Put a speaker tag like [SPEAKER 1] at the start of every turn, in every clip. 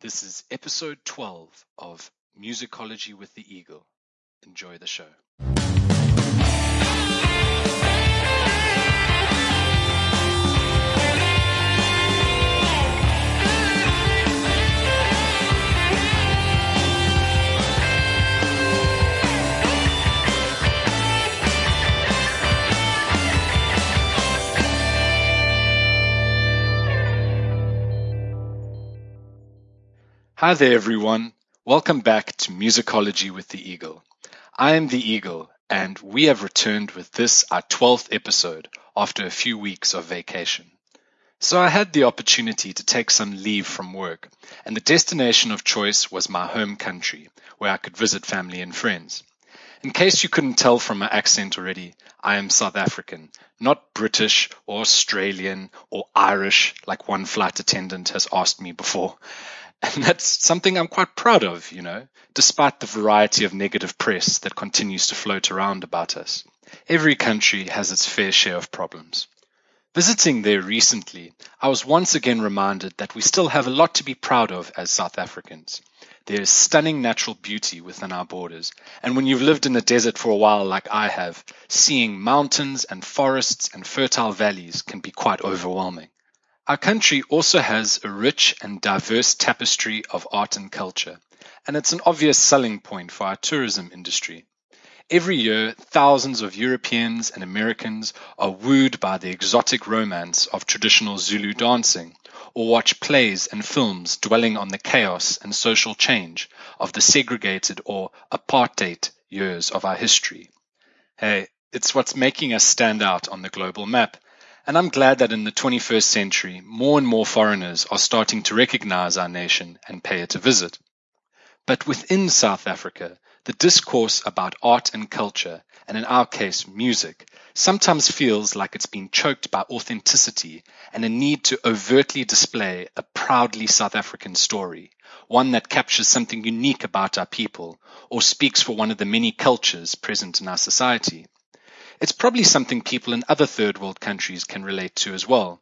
[SPEAKER 1] This is episode 12 of Musicology with the Eagle. Enjoy the show. Hi there, everyone. Welcome back to Musicology with the Eagle. I am the Eagle, and we have returned with this, our 12th episode, after a few weeks of vacation. So I had the opportunity to take some leave from work, and the destination of choice was my home country, where I could visit family and friends. In case you couldn't tell from my accent already, I am South African, not British or Australian or Irish, like one flight attendant has asked me before. And that's something I'm quite proud of, you know, despite the variety of negative press that continues to float around about us. Every country has its fair share of problems. Visiting there recently, I was once again reminded that we still have a lot to be proud of as South Africans. There is stunning natural beauty within our borders, and when you've lived in the desert for a while like I have, seeing mountains and forests and fertile valleys can be quite overwhelming. Our country also has a rich and diverse tapestry of art and culture, and it's an obvious selling point for our tourism industry. Every year, thousands of Europeans and Americans are wooed by the exotic romance of traditional Zulu dancing, or watch plays and films dwelling on the chaos and social change of the segregated or apartheid years of our history. Hey, it's what's making us stand out on the global map and I'm glad that in the 21st century, more and more foreigners are starting to recognize our nation and pay it a visit. But within South Africa, the discourse about art and culture, and in our case, music, sometimes feels like it's been choked by authenticity and a need to overtly display a proudly South African story, one that captures something unique about our people or speaks for one of the many cultures present in our society. It's probably something people in other third world countries can relate to as well.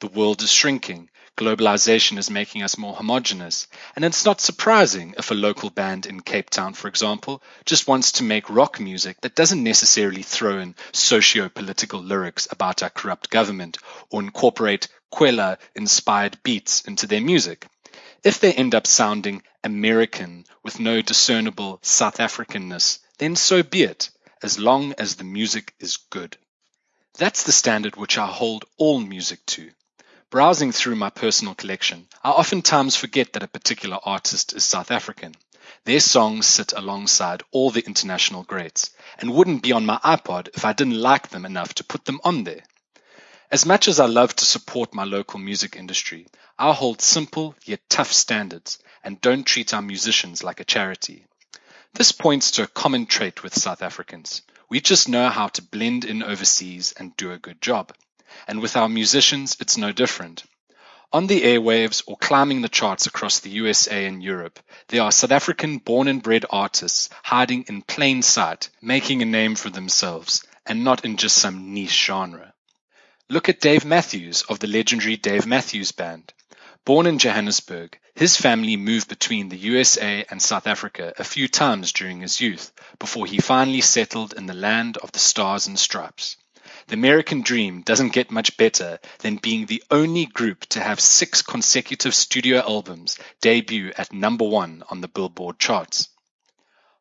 [SPEAKER 1] The world is shrinking. Globalization is making us more homogenous. And it's not surprising if a local band in Cape Town, for example, just wants to make rock music that doesn't necessarily throw in socio political lyrics about our corrupt government or incorporate Kwela inspired beats into their music. If they end up sounding American with no discernible South Africanness, then so be it as long as the music is good. That's the standard which I hold all music to. Browsing through my personal collection, I oftentimes forget that a particular artist is South African. Their songs sit alongside all the international greats and wouldn't be on my iPod if I didn't like them enough to put them on there. As much as I love to support my local music industry, I hold simple yet tough standards and don't treat our musicians like a charity. This points to a common trait with South Africans. We just know how to blend in overseas and do a good job. And with our musicians, it's no different. On the airwaves or climbing the charts across the USA and Europe, there are South African born and bred artists hiding in plain sight, making a name for themselves, and not in just some niche genre. Look at Dave Matthews of the legendary Dave Matthews Band. Born in Johannesburg, his family moved between the USA and South Africa a few times during his youth before he finally settled in the land of the stars and stripes. The American dream doesn't get much better than being the only group to have six consecutive studio albums debut at number one on the Billboard charts.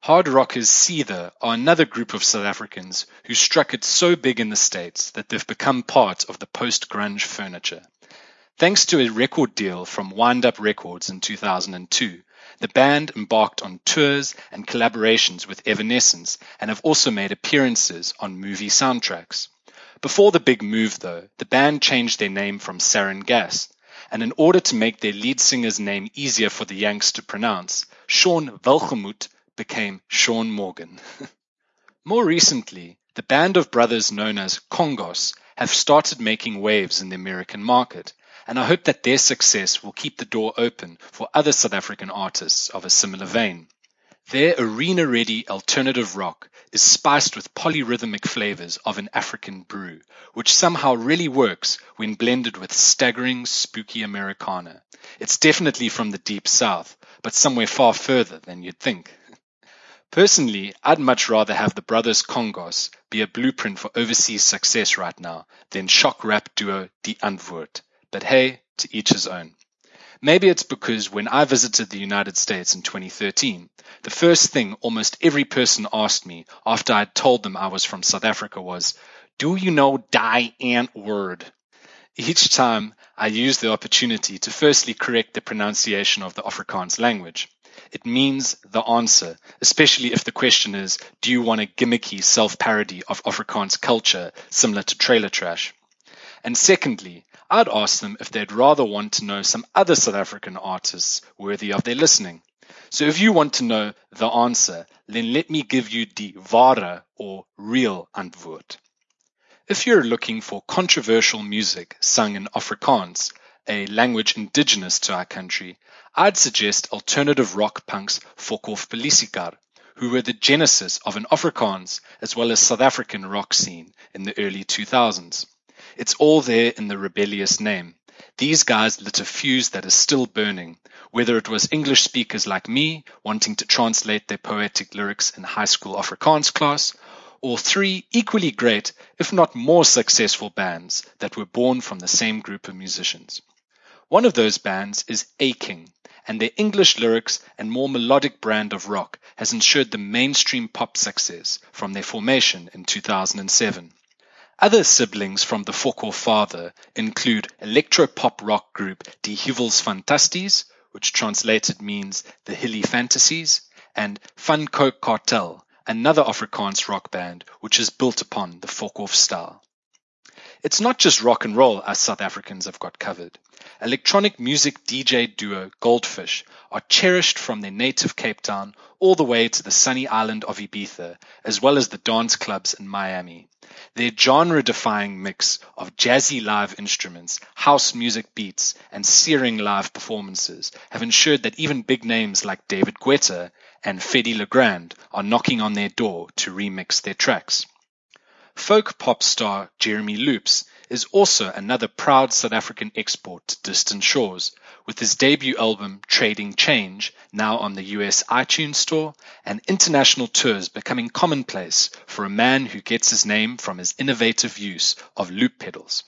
[SPEAKER 1] Hard rockers Seether are another group of South Africans who struck it so big in the States that they've become part of the post grunge furniture. Thanks to a record deal from Wind Up Records in 2002, the band embarked on tours and collaborations with Evanescence and have also made appearances on movie soundtracks. Before the big move, though, the band changed their name from Saron Gas, and in order to make their lead singer's name easier for the Yanks to pronounce, Sean Welgemoed became Sean Morgan. More recently, the band of brothers known as Kongos have started making waves in the American market and I hope that their success will keep the door open for other South African artists of a similar vein. Their arena ready alternative rock is spiced with polyrhythmic flavors of an African brew, which somehow really works when blended with staggering, spooky Americana. It's definitely from the deep south, but somewhere far further than you'd think. Personally, I'd much rather have the Brothers Kongos be a blueprint for overseas success right now than shock rap duo Die Antwoord. But hey, to each his own. Maybe it's because when I visited the United States in 2013, the first thing almost every person asked me after I'd told them I was from South Africa was, Do you know Die Antwoord? Each time I used the opportunity to firstly correct the pronunciation of the Afrikaans language. It means the answer, especially if the question is, do you want a gimmicky self-parody of Afrikaans culture similar to trailer trash? And secondly, I'd ask them if they'd rather want to know some other South African artists worthy of their listening. So if you want to know the answer, then let me give you the ware or real antwoord. If you're looking for controversial music sung in Afrikaans, a language indigenous to our country, I'd suggest alternative rock punks Fokofpolisiekar, who were the genesis of an Afrikaans as well as South African rock scene in the early 2000s. It's all there in the rebellious name. These guys lit a fuse that is still burning, whether it was English speakers like me wanting to translate their poetic lyrics in high school Afrikaans class, or three equally great, if not more successful bands that were born from the same group of musicians. One of those bands is aKing, and their English lyrics and more melodic brand of rock has ensured the mainstream pop success from their formation in 2007. Other siblings from the Fokof father include electro-pop rock group Die Heuwels Fantasties, which translated means the Hilly Fantasies, and Van Coke Kartel, another Afrikaans rock band which is built upon the Fokof style. It's not just rock and roll us South Africans have got covered. Electronic music DJ duo Goldfish are cherished from their native Cape Town all the way to the sunny island of Ibiza, as well as the dance clubs in Miami. Their genre defying mix of jazzy live instruments, house music beats, and searing live performances have ensured that even big names like David Guetta and Fedde Le Grand are knocking on their door to remix their tracks. Folk pop star Jeremy Loops is also another proud South African export to distant shores, with his debut album Trading Change now on the US iTunes Store and international tours becoming commonplace for a man who gets his name from his innovative use of loop pedals.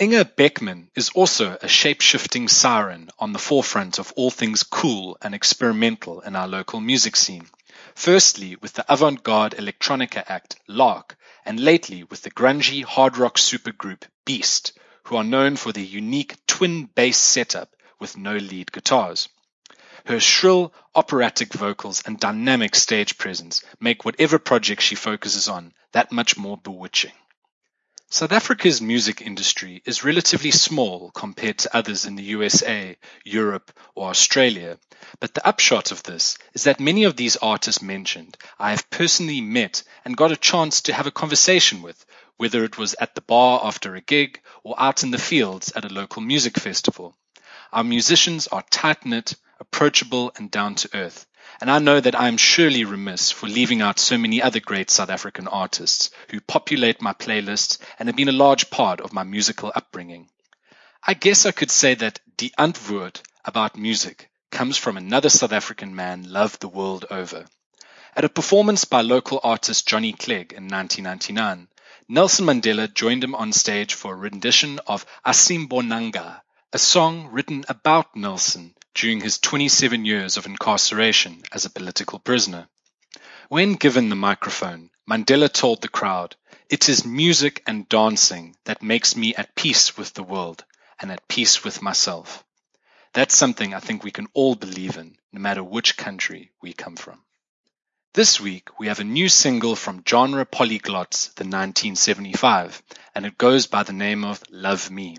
[SPEAKER 1] Inge Beckmann is also a shape-shifting siren on the forefront of all things cool and experimental in our local music scene. Firstly, with the avant-garde electronica act Lark, and lately with the grungy hard rock supergroup Beast, who are known for their unique twin bass setup with no lead guitars. Her shrill, operatic vocals and dynamic stage presence make whatever project she focuses on that much more bewitching. South Africa's music industry is relatively small compared to others in the USA, Europe, or Australia, but the upshot of this is that many of these artists mentioned I have personally met and got a chance to have a conversation with, whether it was at the bar after a gig or out in the fields at a local music festival. Our musicians are tight knit, approachable, and down to earth, and I know that I am surely remiss for leaving out so many other great South African artists who populate my playlists and have been a large part of my musical upbringing. I guess I could say that Die Antwoord about music comes from another South African man loved the world over. At a performance by local artist Johnny Clegg in 1999, Nelson Mandela joined him on stage for a rendition of Asimbonanga, a song written about Nelson during his 27 years of incarceration as a political prisoner. When given the microphone, Mandela told the crowd, It is music and dancing that makes me at peace with the world and at peace with myself. That's something I think we can all believe in, no matter which country we come from. This week, we have a new single from Genre Polyglots, the 1975, and it goes by the name of Love Me.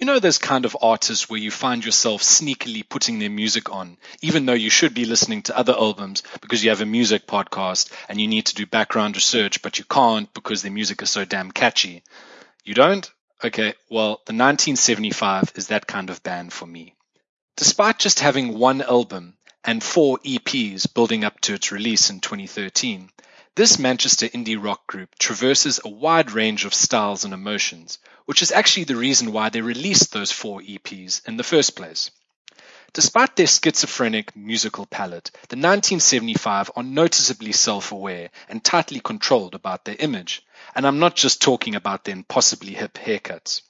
[SPEAKER 1] You know those kind of artists where you find yourself sneakily putting their music on, even though you should be listening to other albums because you have a music podcast and you need to do background research, but you can't because their music is so damn catchy. You don't? Okay, well, the 1975 is that kind of band for me. Despite just having one album and four EPs building up to its release in 2013, This Manchester indie rock group traverses a wide range of styles and emotions, which is actually the reason why they released those four EPs in the first place. Despite their schizophrenic musical palette, the 1975 are noticeably self-aware and tightly controlled about their image. And I'm not just talking about their impossibly hip haircuts.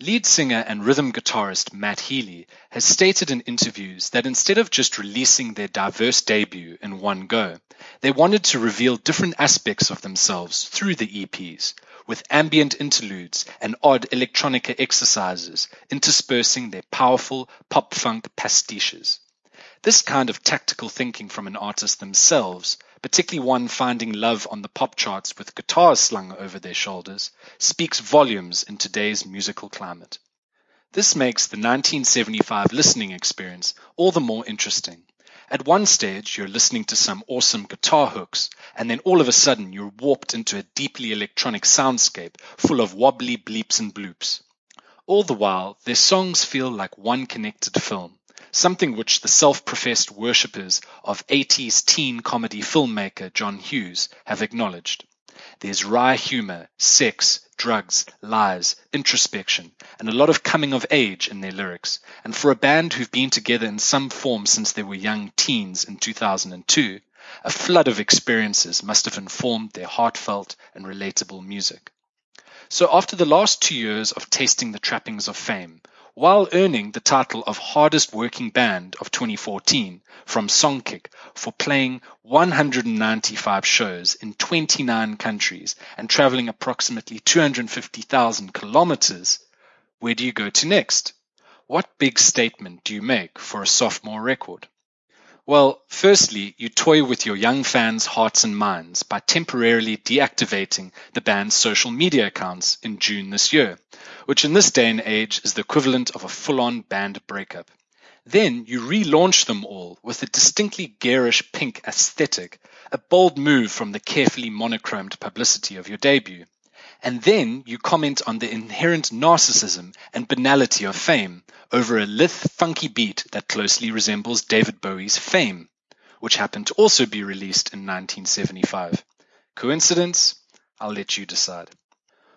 [SPEAKER 1] Lead singer and rhythm guitarist Matt Healy has stated in interviews that instead of just releasing their diverse debut in one go, they wanted to reveal different aspects of themselves through the EPs, with ambient interludes and odd electronica exercises interspersing their powerful pop funk pastiches. This kind of tactical thinking from an artist themselves, particularly one finding love on the pop charts with guitars slung over their shoulders, speaks volumes in today's musical climate. This makes the 1975 listening experience all the more interesting at one stage, you're listening to some awesome guitar hooks, and then all of a sudden you're warped into a deeply electronic soundscape full of wobbly bleeps and bloops. All the while, their songs feel like one connected film, something which the self-professed worshippers of 80s teen comedy filmmaker John Hughes have acknowledged. There's wry humor, sex, drugs, lies, introspection, and a lot of coming of age in their lyrics. And for a band who've been together in some form since they were young teens in 2002, a flood of experiences must have informed their heartfelt and relatable music. So after the last two years of tasting the trappings of fame, while earning the title of hardest working band of 2014 from Songkick for playing 195 shows in 29 countries and traveling approximately 250,000 kilometers, where do you go to next? What big statement do you make for a sophomore record? Well, firstly, you toy with your young fans' hearts and minds by temporarily deactivating the band's social media accounts in June this year, which in this day and age is the equivalent of a full-on band breakup. Then you relaunch them all with a distinctly garish pink aesthetic, a bold move from the carefully monochromed publicity of your debut. And then you comment on the inherent narcissism and banality of fame over a lithe, funky beat that closely resembles David Bowie's Fame, which happened to also be released in 1975. Coincidence? I'll let you decide.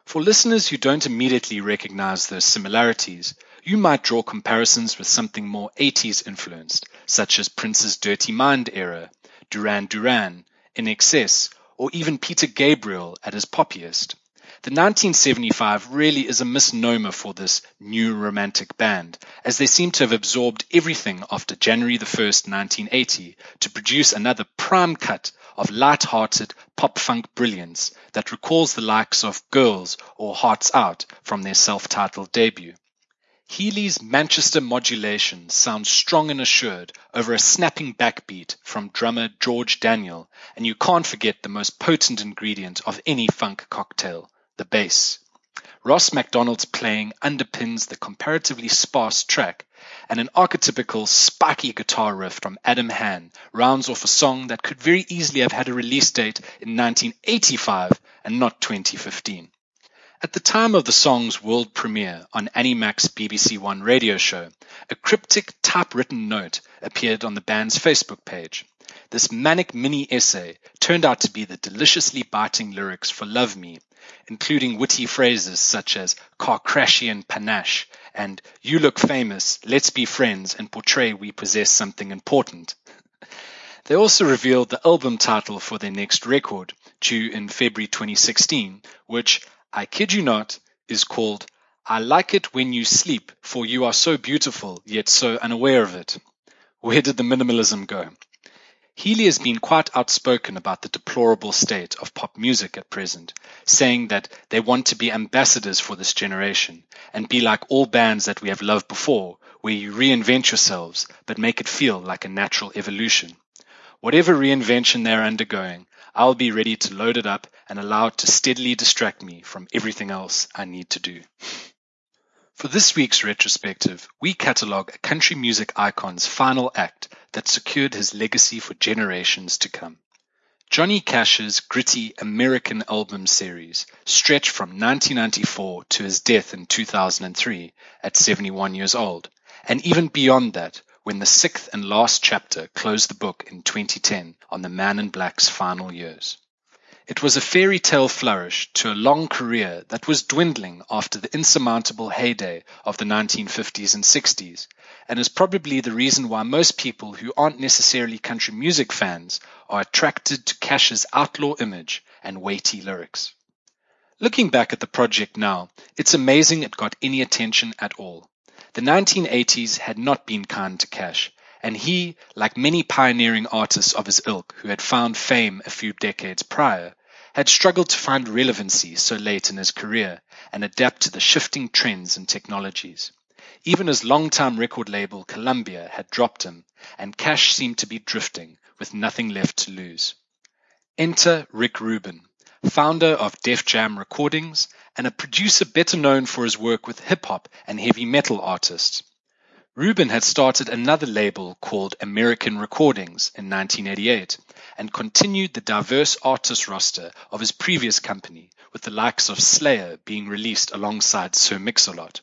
[SPEAKER 1] For listeners who don't immediately recognize those similarities, you might draw comparisons with something more 80s influenced, such as Prince's Dirty Mind era, Duran Duran, INXS, or even Peter Gabriel at his poppiest. The 1975 really is a misnomer for this new romantic band, as they seem to have absorbed everything after January 1, 1980, to produce another prime cut of light-hearted pop-funk brilliance that recalls the likes of Girls or Hearts Out from their self-titled debut. Healy's Manchester modulation sounds strong and assured over a snapping backbeat from drummer George Daniel, and you can't forget the most potent ingredient of any funk cocktail, the bass. Ross MacDonald's playing underpins the comparatively sparse track, and an archetypical spiky guitar riff from Adam Hann rounds off a song that could very easily have had a release date in 1985 and not 2015. At the time of the song's world premiere on Annie Mac's BBC One radio show, a cryptic typewritten note appeared on the band's Facebook page. This manic mini essay turned out to be the deliciously biting lyrics for Love Me, including witty phrases such as Carcrashian panache and You look famous, let's be friends and portray we possess something important. They also revealed the album title for their next record, due in February 2016, which, I kid you not, is called I Like It When You Sleep, for you are so beautiful, yet so unaware of it. Where did the minimalism go? Healy has been quite outspoken about the deplorable state of pop music at present, saying that they want to be ambassadors for this generation and be like all bands that we have loved before, where you reinvent yourselves but make it feel like a natural evolution. Whatever reinvention they're undergoing, I'll be ready to load it up and allow it to steadily distract me from everything else I need to do. For this week's retrospective, we catalogue a country music icon's final act that secured his legacy for generations to come. Johnny Cash's gritty American album series stretched from 1994 to his death in 2003 at 71 years old, and even beyond that when the sixth and last chapter closed the book in 2010 on the Man in Black's final years. It was a fairy tale flourish to a long career that was dwindling after the insurmountable heyday of the 1950s and 60s, and is probably the reason why most people who aren't necessarily country music fans are attracted to Cash's outlaw image and weighty lyrics. Looking back at the project now, it's amazing it got any attention at all. The 1980s had not been kind to Cash, and he, like many pioneering artists of his ilk who had found fame a few decades prior, had struggled to find relevancy so late in his career and adapt to the shifting trends and technologies. Even his longtime record label Columbia had dropped him, and Cash seemed to be drifting with nothing left to lose. Enter Rick Rubin, founder of Def Jam Recordings and a producer better known for his work with hip hop and heavy metal artists. Rubin had started another label called American Recordings in 1988 and continued the diverse artist roster of his previous company, with the likes of Slayer being released alongside Sir Mix-a-Lot.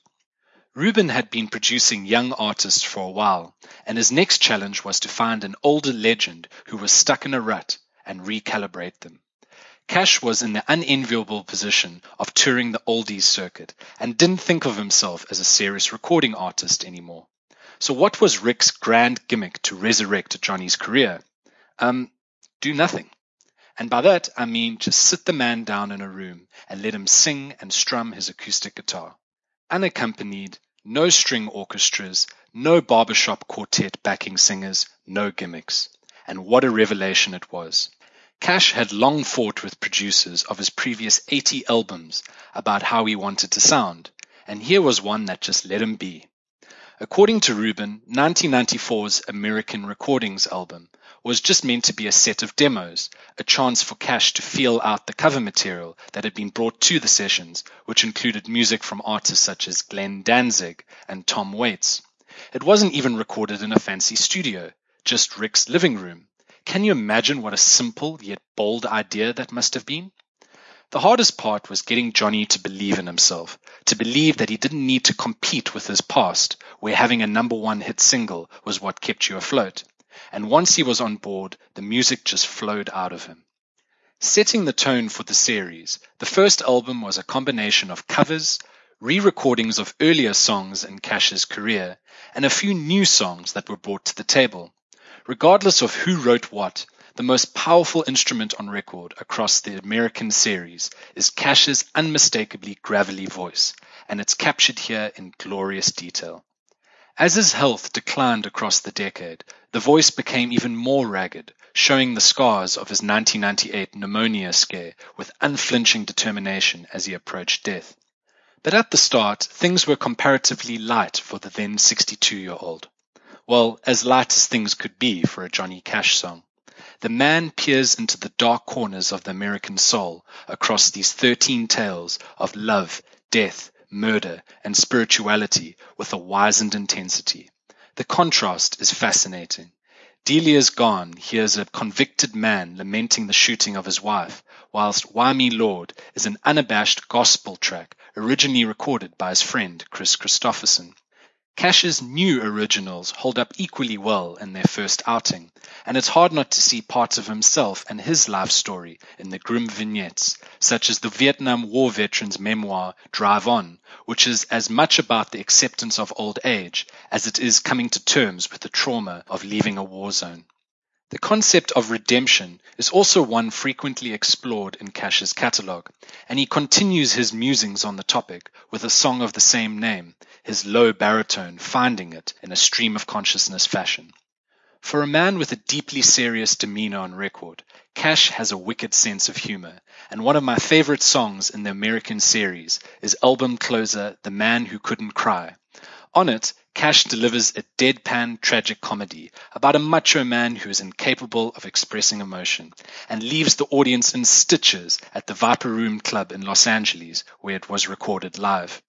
[SPEAKER 1] Rubin had been producing young artists for a while, and his next challenge was to find an older legend who was stuck in a rut and recalibrate them. Cash was in the unenviable position of touring the oldies circuit and didn't think of himself as a serious recording artist anymore. So what was Rick's grand gimmick to resurrect Johnny's career? Um, do nothing. And by that, I mean just sit the man down in a room and let him sing and strum his acoustic guitar. Unaccompanied, no string orchestras, no barbershop quartet backing singers, no gimmicks. And what a revelation it was. Cash had long fought with producers of his previous 80 albums about how he wanted to sound, and here was one that just let him be. According to Rubin, 1994's American Recordings album was just meant to be a set of demos, a chance for Cash to feel out the cover material that had been brought to the sessions, which included music from artists such as Glenn Danzig and Tom Waits. It wasn't even recorded in a fancy studio, just Rick's living room. Can you imagine what a simple yet bold idea that must have been? The hardest part was getting Johnny to believe in himself, to believe that he didn't need to compete with his past, where having a number one hit single was what kept you afloat. And once he was on board, the music just flowed out of him. Setting the tone for the series, the first album was a combination of covers, re recordings of earlier songs in Cash's career, and a few new songs that were brought to the table. Regardless of who wrote what, the most powerful instrument on record across the American series is Cash's unmistakably gravelly voice, and it's captured here in glorious detail. As his health declined across the decade, the voice became even more ragged, showing the scars of his 1998 pneumonia scare with unflinching determination as he approached death. But at the start, things were comparatively light for the then 62 year old. Well, as light as things could be for a Johnny Cash song. The man peers into the dark corners of the American soul across these 13 tales of love, death, murder, and spirituality with a wizened intensity. The contrast is fascinating. Delia's Gone hears a convicted man lamenting the shooting of his wife, whilst Why Me Lord is an unabashed gospel track originally recorded by his friend Kris Kristofferson. Cash's new originals hold up equally well in their first outing, and it's hard not to see parts of himself and his life story in the grim vignettes, such as the Vietnam War veteran's memoir Drive On, which is as much about the acceptance of old age as it is coming to terms with the trauma of leaving a war zone. The concept of redemption is also one frequently explored in Cash's catalogue, and he continues his musings on the topic with a song of the same name, his low baritone finding it in a stream of consciousness fashion. For a man with a deeply serious demeanor on record, Cash has a wicked sense of humor, and one of my favorite songs in the American series is album closer The Man Who Couldn't Cry. On it, Cash delivers a deadpan tragic comedy about a macho man who is incapable of expressing emotion and leaves the audience in stitches at the Viper Room Club in Los Angeles where it was recorded live.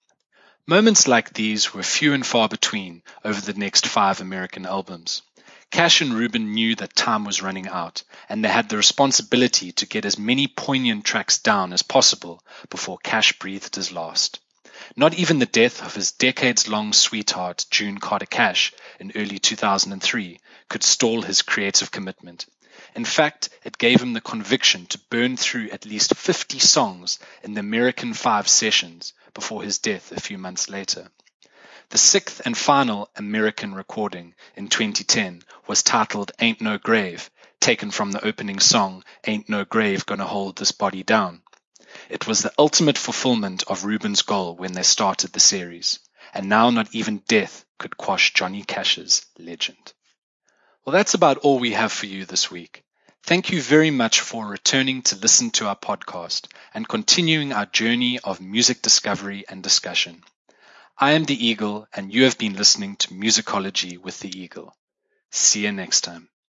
[SPEAKER 1] Moments like these were few and far between over the next five American albums. Cash and Rubin knew that time was running out, and they had the responsibility to get as many poignant tracks down as possible before Cash breathed his last. Not even the death of his decades long sweetheart, June Carter Cash, in early 2003, could stall his creative commitment. In fact, it gave him the conviction to burn through at least 50 songs in the American Five sessions before his death a few months later. The sixth and final American recording in 2010 was titled Ain't No Grave, taken from the opening song Ain't No Grave Gonna Hold This Body Down. It was the ultimate fulfillment of Rubin's goal when they started the series, and now not even death could quash Johnny Cash's legend. Well, that's about all we have for you this week. Thank you very much for returning to listen to our podcast and continuing our journey of music discovery and discussion. I am the Eagle, and you have been listening to Musicology with the Eagle. See you next time.